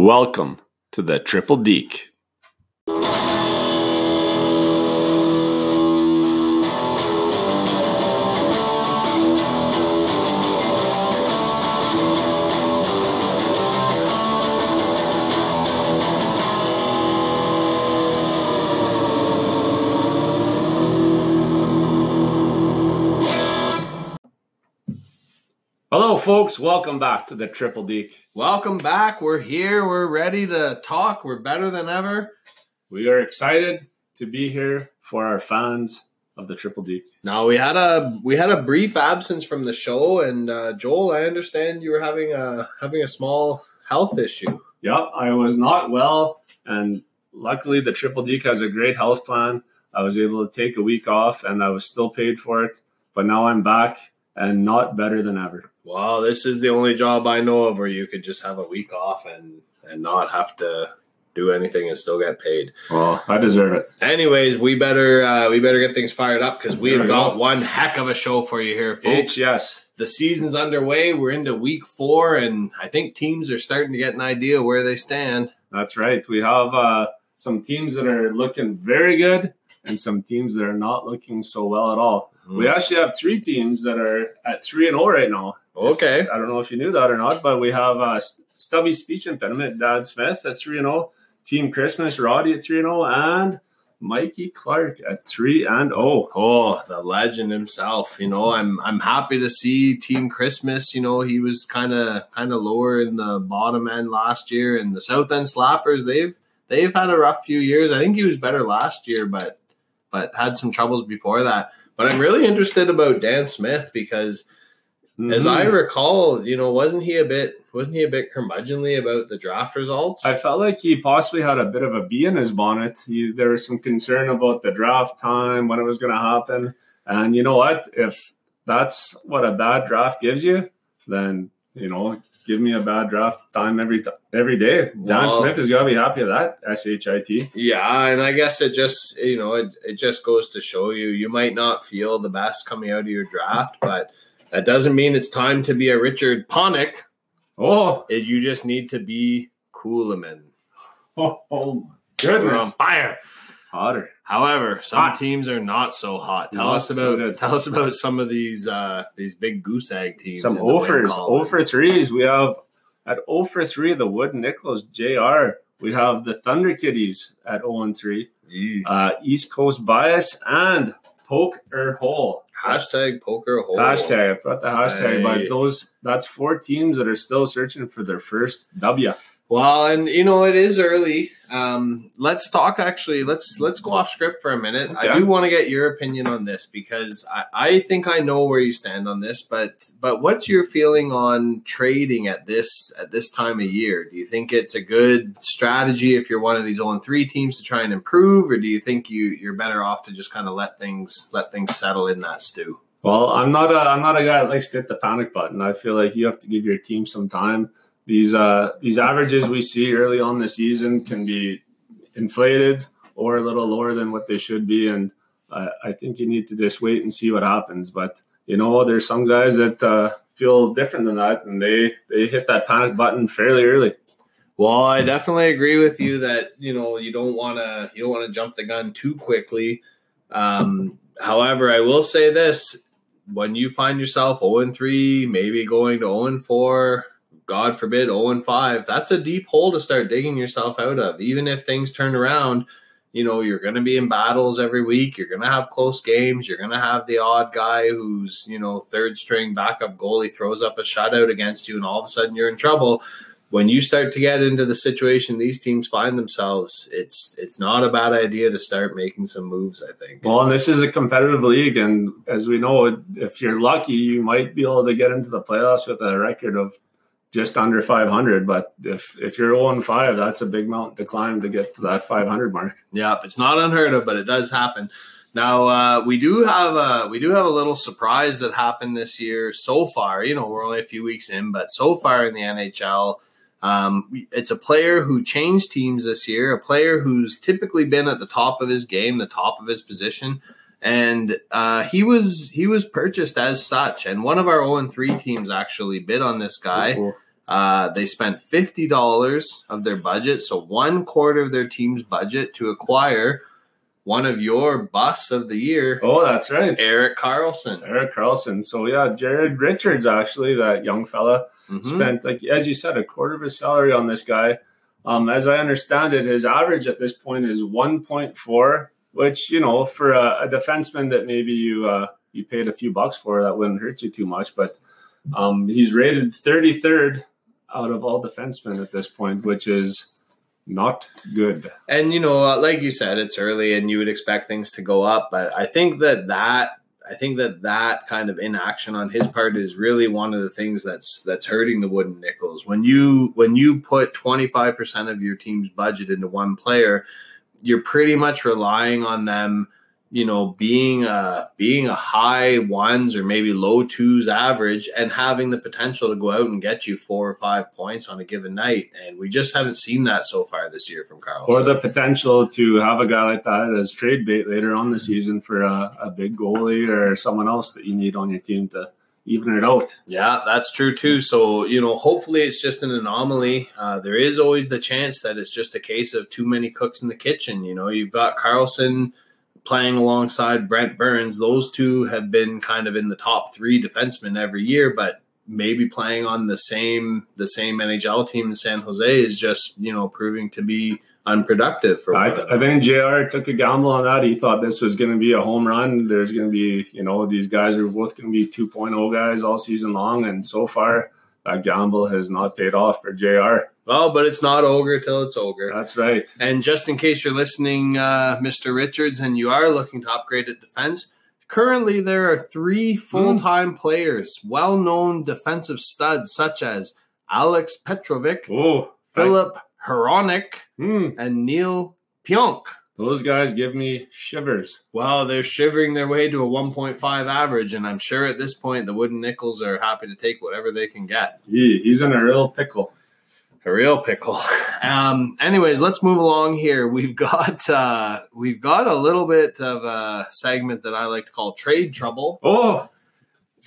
Welcome to the Triple Deke. Hello, folks. Welcome back to the Triple D. Welcome back. We're here. We're ready to talk. We're better than ever. We are excited to be here for our fans of the Triple D. Now we had a we had a brief absence from the show, and uh, Joel, I understand you were having a having a small health issue. Yep, I was not well, and luckily the Triple D has a great health plan. I was able to take a week off, and I was still paid for it. But now I'm back and not better than ever. Well, this is the only job I know of where you could just have a week off and and not have to do anything and still get paid. Well, I deserve it. Anyways, we better uh, we better get things fired up because we have got go. one heck of a show for you here, folks. yes. the season's underway. We're into week four, and I think teams are starting to get an idea where they stand. That's right. We have uh, some teams that are looking very good and some teams that are not looking so well at all. We actually have three teams that are at 3 and 0 right now. Okay. I don't know if you knew that or not, but we have uh, Stubby Speech Impediment, Dad Smith at 3 and 0, Team Christmas, Roddy at 3 and 0, and Mikey Clark at 3 and oh. 0. Oh, the legend himself. You know, I'm I'm happy to see Team Christmas. You know, he was kind of kind of lower in the bottom end last year, and the South End Slappers they've they've had a rough few years. I think he was better last year, but but had some troubles before that. But I'm really interested about Dan Smith because As I Mhm. recall, you know, wasn't he a bit wasn't he a bit curmudgeonly about the draft results? I felt like he possibly had a bit of a bee in his bonnet. He, there was some concern about the draft time, when it was going to happen. And you know what? If that's what a bad draft gives you, then, you know, give me a bad draft time every t- every day. Dan Well- Smith is gonna be happy with that, S-H-I-T. yeah, and I guess it just you know it, it just goes to show you you might not feel the best coming out of your draft, but that doesn't mean it's time to be a Richard Ponick. Oh, It, you just need to be Coolaman. oh, oh my We're on fire. Hotter. However, some Hot. teams are not so hot. Tell Not us about good. tell us about some of these uh these big goose egg teams. Some offers. column. O for threes. We have at O for three, the Wooden Nickels JR. We have the Thunder Kitties at 0 and 3. Yee. uh, East Coast bias and poke or hole. Hashtag poker hole. Hashtag. I forgot the hashtag, Hey. but those that's four teams that are still searching for their first W. Well, and you know it is early. Um, let's talk. Actually, let's let's go off script for a minute. I do want to get your opinion on this because I, I think I know where you stand on this. But but what's your feeling on trading at this at this time of year? Do you think it's a good strategy if you're one of these 0 three teams to try and improve, or do you think you you're better off to just kind of let things let things settle in that stew? Well, I'm not a I'm not a guy that likes to hit the panic button. I feel like you have to give your team some time. These uh these averages we see early on the season can be inflated or a little lower than what they should be, and I, I think you need to just wait and see what happens. But you know, there's some guys that uh, feel different than that, and they they hit that panic button fairly early. Well, I definitely agree with you that you know you don't want to you don't want to jump the gun too quickly. Um, however, I will say this: when you find yourself zero and three, maybe going to zero and four, God forbid zero and five, that's a deep hole to start digging yourself out of. Even if things turn around, you know you're going to be in battles every week. You're going to have close games. You're going to have the odd guy who's you know third string backup goalie throws up a shutout against you, and all of a sudden you're in trouble when you start to get into the situation these teams find themselves, it's it's not a bad idea to start making some moves. I think. Well, and this is a competitive league, and as we know, if you're lucky, you might be able to get into the playoffs with a record of just under 500. But if if you're 0 5, that's a big mountain to climb to get to that 500 mark. Yeah, it's not unheard of, but it does happen. Now uh, we do have a we do have a little surprise that happened this year so far. You know, we're only a few weeks in, but so far in the NHL, um, it's a player who changed teams this year. A player who's typically been at the top of his game, the top of his position, and uh, he was he was purchased as such. And one of our zero and three teams actually bid on this guy. Cool. Uh, they spent fifty dollars of their budget, so one quarter of their team's budget, to acquire one of your busts of the year, Oh, that's right. Erik Karlsson. Erik Karlsson. So yeah, Jared Richards actually, that young fella, Mhm. spent like as you said, a quarter of his salary on this guy. Um, as I understand it, his average at this point is one point four, which you know for a, a defenseman that maybe you uh, you paid a few bucks for, that wouldn't hurt you too much. But um, he's rated thirty third out of all defensemen at this point, which is not good. And you know, uh, like you said, it's early, and you would expect things to go up. But I think that that I think that that kind of inaction on his part is really one of the things that's that's hurting the Wooden Nickels. When you when you put twenty five percent of your team's budget into one player, you're pretty much relying on them. You know, being a being a high ones or maybe low twos average, and having the potential to go out and get you four or five points on a given night, and we just haven't seen that so far this year from Karlsson. Or the potential to have a guy like that as trade bait later on the mm-hmm. season for a, a big goalie or someone else that you need on your team to even it out. Yeah, that's true too. So, you know, hopefully it's just an anomaly. Uh, there is always the chance that it's just a case of too many cooks in the kitchen. You know, you've got Karlsson playing alongside Brent Burns. Those two have been kind of in the top three defensemen every year, but maybe playing on the same the same NHL team in San Jose is just you know proving to be unproductive for. I, th- I think JR took a gamble on that. He thought this was going to be a home run. There's going to be, you know, these guys are both going to be 2.0 guys all season long. And so far, that gamble has not paid off for JR. well, but it's not ogre till it's ogre. That's right. And just in case you're listening, uh, Mr. Richards, and you are looking to upgrade at defense, currently there are three full time players, well known defensive studs such as Alex Petrovic, Oh, Filip Hronek, hmm, and Neal Pionk. those guys give me shivers. Well, they're shivering their way to a 1.5 average, and I'm sure at this point the Wooden Nickels are happy to take whatever they can get. He, he's in a real pickle. A real pickle. Um, anyways, let's move along here. We've got uh, we've got a little bit of a segment that I like to call trade trouble. Oh,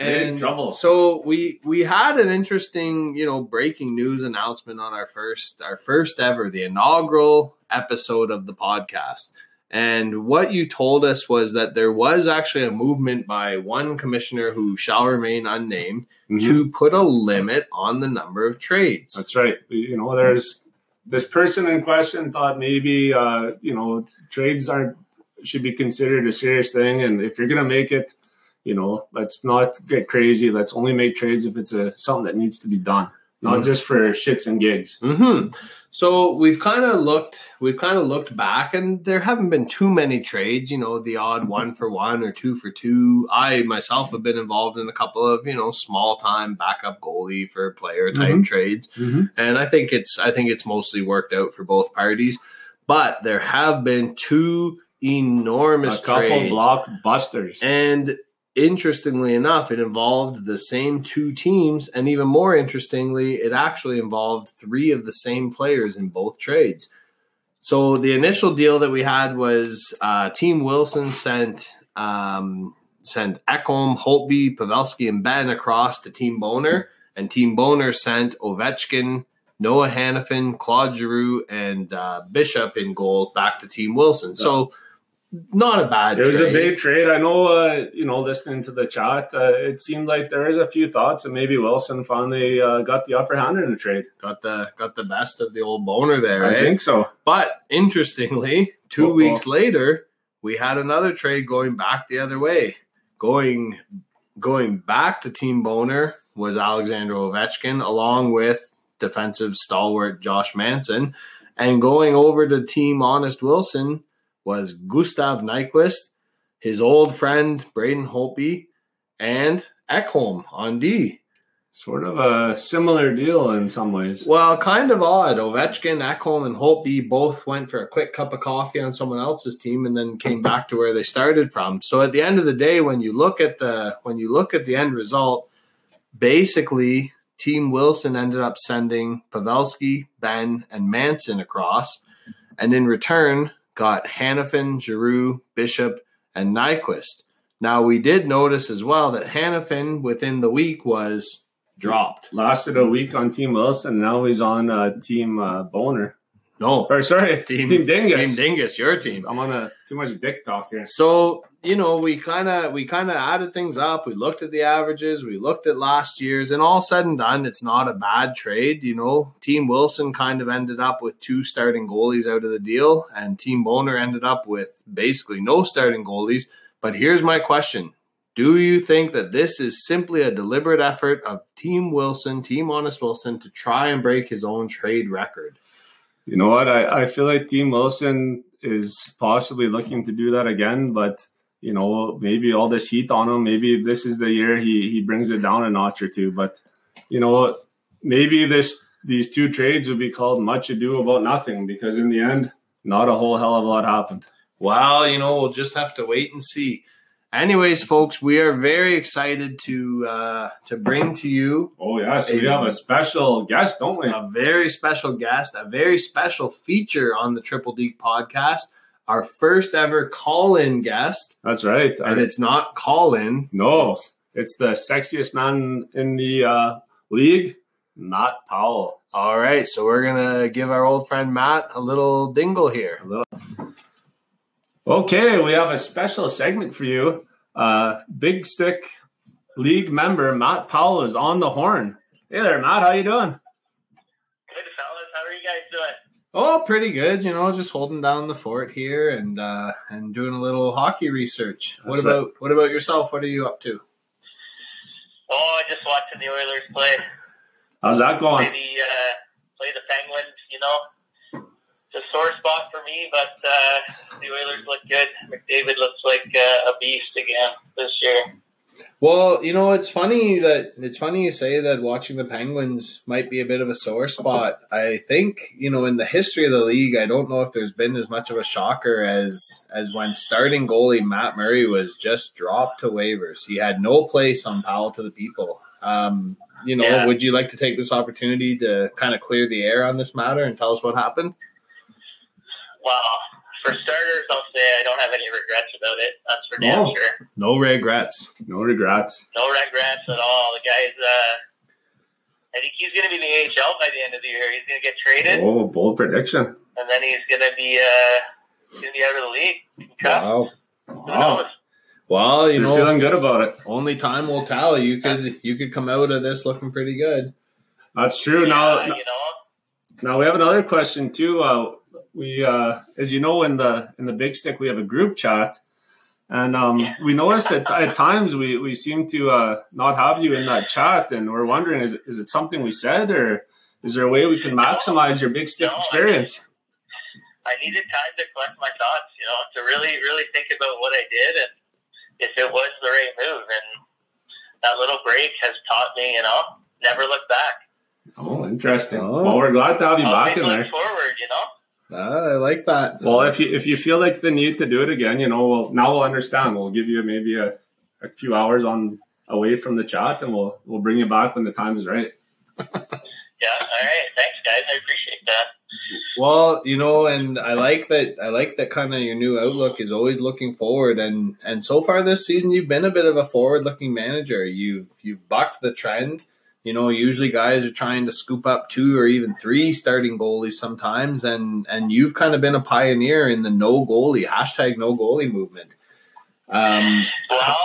And trouble. So we we had an interesting, you know, breaking news announcement on our first our first ever the inaugural episode of the podcast. And what you told us was that there was actually a movement by one commissioner who shall remain unnamed Mhm. to put a limit on the number of trades. That's right. You know, there's this person in question thought maybe uh, you know trades aren't should be considered a serious thing, and if you're gonna make it, you know, let's not get crazy. Let's only make trades if it's a something that needs to be done, not Mhm. just for shits and gigs. hmm So we've kind of looked, we've kind of looked back, and there haven't been too many trades. You know, the odd one for one or two for two. I myself have been involved in a couple of you know small time backup goalie for player type Mhm. trades, and I think it's I think it's mostly worked out for both parties. But there have been two enormous A couple trades, blockbusters. and interestingly enough, it involved the same two teams. And even more interestingly, it actually involved three of the same players in both trades. So the initial deal that we had was uh, Team Wilson sent um, sent Ekholm, Holtby, Pavelski, and Benn across to Team Boner, and Team Boner sent Ovechkin, Noah Hanifin, Claude Giroux, and uh, Bishop in goal back to Team Wilson. So not a bad. Trade. It was a big trade. I know, uh, you know, listening to the chat, uh, it seemed like there is a few thoughts, and maybe Wilson finally uh, got the upper hand in the trade. got the got the best of the old boner there, I eh? think so. But interestingly, 2 Uh-oh. weeks later, we had another trade going back the other way. Going going back to Team Boner was Alexander Ovechkin, along with defensive stalwart Josh Manson, and going over to Team Honest Wilson was Gustav Nyquist, his old friend Braden Holtby, and Ekholm on D. Sort of a similar deal in some ways. Well, kind of odd. Ovechkin, Ekholm, and Holtby both went for a quick cup of coffee on someone else's team and then came back to where they started from. So at the end of the day, when you look at the when you look at the end result, basically Team Wilson ended up sending Pavelski, Benn, and Manson across, and in return got Hanifin, Giroux, Bishop, and Nyquist. Now we did notice as well that Hanifin within the week was dropped. Lasted a week on Team Wilson. Now he's on uh, Team uh, Boner. No, Or sorry, Team- Team, Dingus. Team Dingus, your team. I'm on a too much dick talk here. So you know, we kind of we kind of added things up. We looked at the averages. We looked at last year's, and all said and done, it's not a bad trade. You know, Team Wilson kind of ended up with two starting goalies out of the deal, and Team Boner ended up with basically no starting goalies. But here's my question: Do you think that this is simply a deliberate effort of Team Wilson, Team Honest Wilson, to try and break his own trade record? You know what? I, I feel like Team Wilson is possibly looking to do that again, but you know, maybe all this heat on him, maybe this is the year he he brings it down a notch or two. But you know, maybe this these two trades would be called much ado about nothing because in the end, not a whole hell of a lot happened. Well, you know, we'll just have to wait and see. Anyways, folks, we are very excited to uh, to bring to you Oh yes, we have a special guest, don't we? a very special guest, a very special feature on the Triple D podcast. Our first ever call-in guest, That's right. and it's not call-in. no, it's the sexiest man in the uh, league, Matt Powell. All right, so we're gonna give our old friend Matt a little dingle here. Okay, we have a special segment for you. Uh, Big Stick League member Matt Powell is on the horn. Hey there, Matt. How you doing? Good fellas, how are you guys doing? Oh, pretty good. You know, just holding down the fort here and uh, and doing a little hockey research. what That's about what about yourself? What are you up to? Oh, I just watching the Oilers play. How's that Play going? the uh, play the Penguins. You know, it's a sore spot for me, but uh, the Oilers look good. McDavid looks like uh, a beast again this year. Well, you know, it's funny that it's funny you say that watching the Penguins might be a bit of a sore spot. I think, you know, in the history of the league, I don't know if there's been as much of a shocker as as when starting goalie Matt Murray was just dropped to waivers. He had no place on Powell to the people. Um, you know, Yeah. would you like to take this opportunity to kind of clear the air on this matter and tell us what happened? Well, for starters, I'll say I don't have any regrets about it. That's for damn No. sure. No regrets. No regrets. No regrets at all. The guy's. Uh, I think he's going to be in the AHL by the end of the year. He's going to get traded, Oh, bold prediction. and then he's going to be uh, he's going to be out of the league. Cup. Wow. Who Wow. knows? Well, you You're know, feeling good about it. only time will tell. You could you could come out of this looking pretty good. That's true. Yeah, Now, you know. now we have another question too. Uh, we, uh, as you know, in the in the Big Stick, we have a group chat, and um, we noticed that at times we we seem to uh, not have you in that chat, and we're wondering is it, is it something we said, or is there a way we can maximize your Big Stick No, experience? I needed time to collect my thoughts, you know, to really, really think about what I did and if it was the right move. And that little break has taught me, you know, never look back. Oh, interesting. Oh. Well, we're glad to have you Always back in look there. forward, you know. Ah, I like that. Well, if you if you feel like the need to do it again, you know, we'll, now we'll understand. We'll give you maybe a, a few hours on away from the chat, and we'll we'll bring you back when the time is right. Yeah, all right. Thanks, guys. I appreciate that. Well, you know, and I like that. I like that kind of your new outlook is always looking forward, and and so far this season you've been a bit of a forward-looking manager. You've you've bucked the trend. You know, usually guys are trying to scoop up two or even three starting goalies sometimes, and and you've kind of been a pioneer in the no goalie hashtag no goalie movement. Um, Well,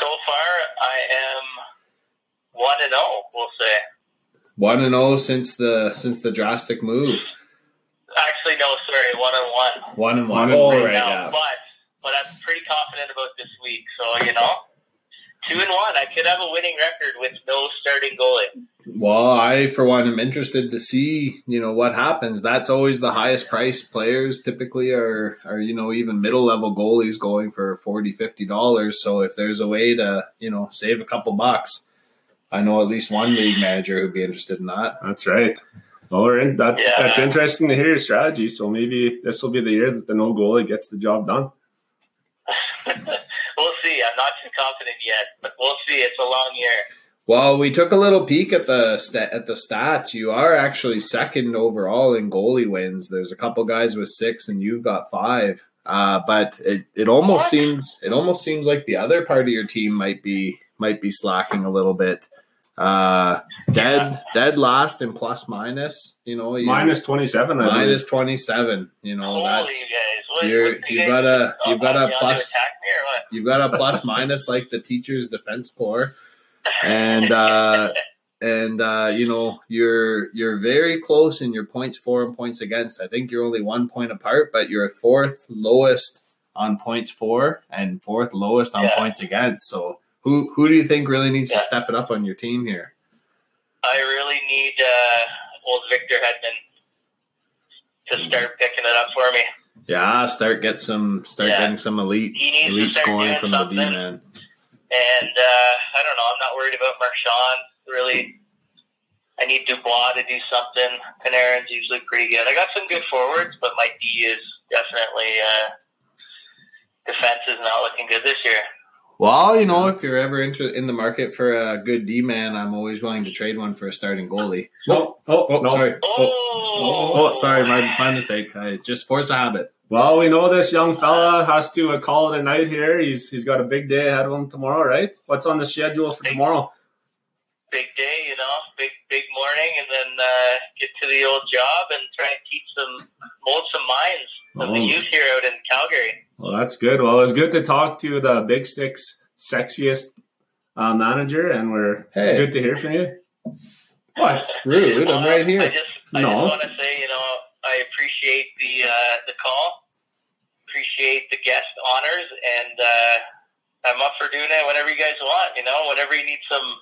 so far I am one and zero. We'll say. one and zero since the since the drastic move. Actually, no, sorry, one and one. One and One one. and Oh, one right, now, yeah. but but I'm pretty confident about this week. So you know, two and one. I could have a winning record with no starting goalie. Well, I for one am interested to see, you know, what happens. That's always the highest priced players typically are are, you know, even middle level goalies going for 40 50 dollars. So if there's a way to, you know, save a couple bucks, I know at least one league manager who'd be interested in that. That's right. Well, we're in, that's Yeah. that's interesting to hear your strategy. So maybe this will be the year that the no goalie gets the job done. too confident yet, but we'll see. It's a long year. Well, we took a little peek at the sta- at the stats. You are actually second overall in goalie wins. There's a couple guys with six, and you've got five. Uh, but it, it almost What? seems it almost seems like the other part of your team might be might be slacking a little bit. Uh, dead, dead last in plus minus. You know, you, Minus 27. I believe. minus twenty seven. You know, Holy that's! What, you're what do you guys- got a you've got a plus attack me or what? you've got a plus minus like the teachers defense corps, and uh, and uh, you know you're you're very close in your points for and points against. I think you're only one point apart, but you're fourth lowest on points for and fourth lowest on Yeah. points against. So who who do you think really needs to step it up on your team here? I really need uh, old Victor Hedman to start picking it up for me. Yeah, start get some start Yeah. getting some elite elite scoring from the D something. man. And uh, I don't know. I'm not worried about Marchand. Really, I need Dubois to do something. Panarin's usually pretty good. I got some good forwards, but my D is definitely uh, defense is not looking good this year. Well, you know, if you're ever inter- in the market for a good D man, I'm always willing to trade one for a starting goalie. No, oh, Oh, no. sorry. Oh, Oh, oh, sorry, my, my mistake. I just force a habit. Well, we know this young fella has to uh, call it a night here. He's he's got a big day ahead of him tomorrow, right? What's on the schedule for tomorrow? big day, you know, big big morning, and then uh, get to the old job and try and teach some mold some minds of the Oh. youth here out in Calgary. Well, that's good. Well, it was good to talk to the Big Six sexiest uh, manager, and we're Hey. good to hear from you. What? Rude, I'm right I here. just I No. just want to say, you know, I appreciate the uh, the call, appreciate the guest honors, and uh, I'm up for doing it whenever you guys want. You know, whenever you need some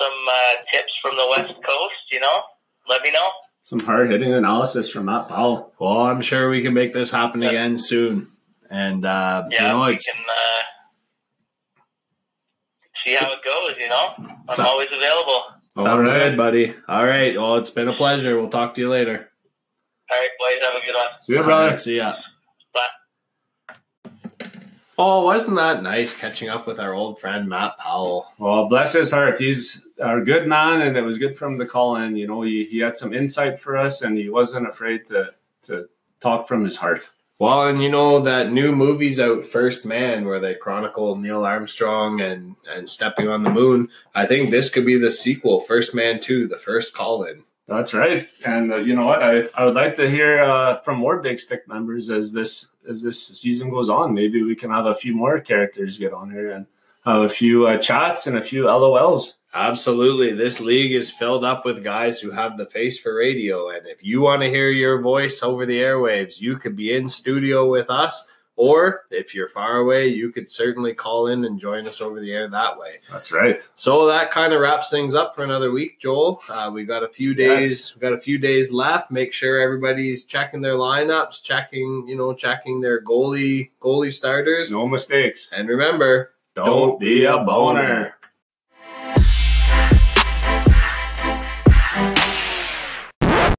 some uh, tips from the West Coast, you know, let me know. Some hard hitting analysis from Matt Powell. Well, I'm sure we can make this happen again soon. And, uh, Yeah, you know, we it's can uh, see how it goes. You know, I'm So- always available. Sounds right. good, buddy. All right. Well, it's been a pleasure. We'll talk to you later. All right, boys, have a good one. See you, brother. right, see ya. Oh, wasn't that nice catching up with our old friend Matt Powell? Well, bless his heart. He's a good man, and it was good for him to call in. You know, he, he had some insight for us, and he wasn't afraid to to talk from his heart. Well, and you know that new movie's out, First Man, where they chronicle Neil Armstrong and and stepping on the moon. I think this could be the sequel, First Man Two, the first call in. That's right. And uh, you know what? I, I would like to hear uh, from more Big Stick members as this as this season goes on. Maybe we can have a few more characters get on here and have a few uh, chats and a few LOLs. Absolutely. This league is filled up with guys who have the face for radio. And if you want to hear your voice over the airwaves, you could be in studio with us. Or if you're far away, you could certainly call in and join us over the air that way. That's right. So that kind of wraps things up for another week, Joel. Uh, we got a few days. Yes. We got a few days left. Make sure everybody's checking their lineups, checking you know, checking their goalie goalie starters. No mistakes. And remember, Don't be a boner.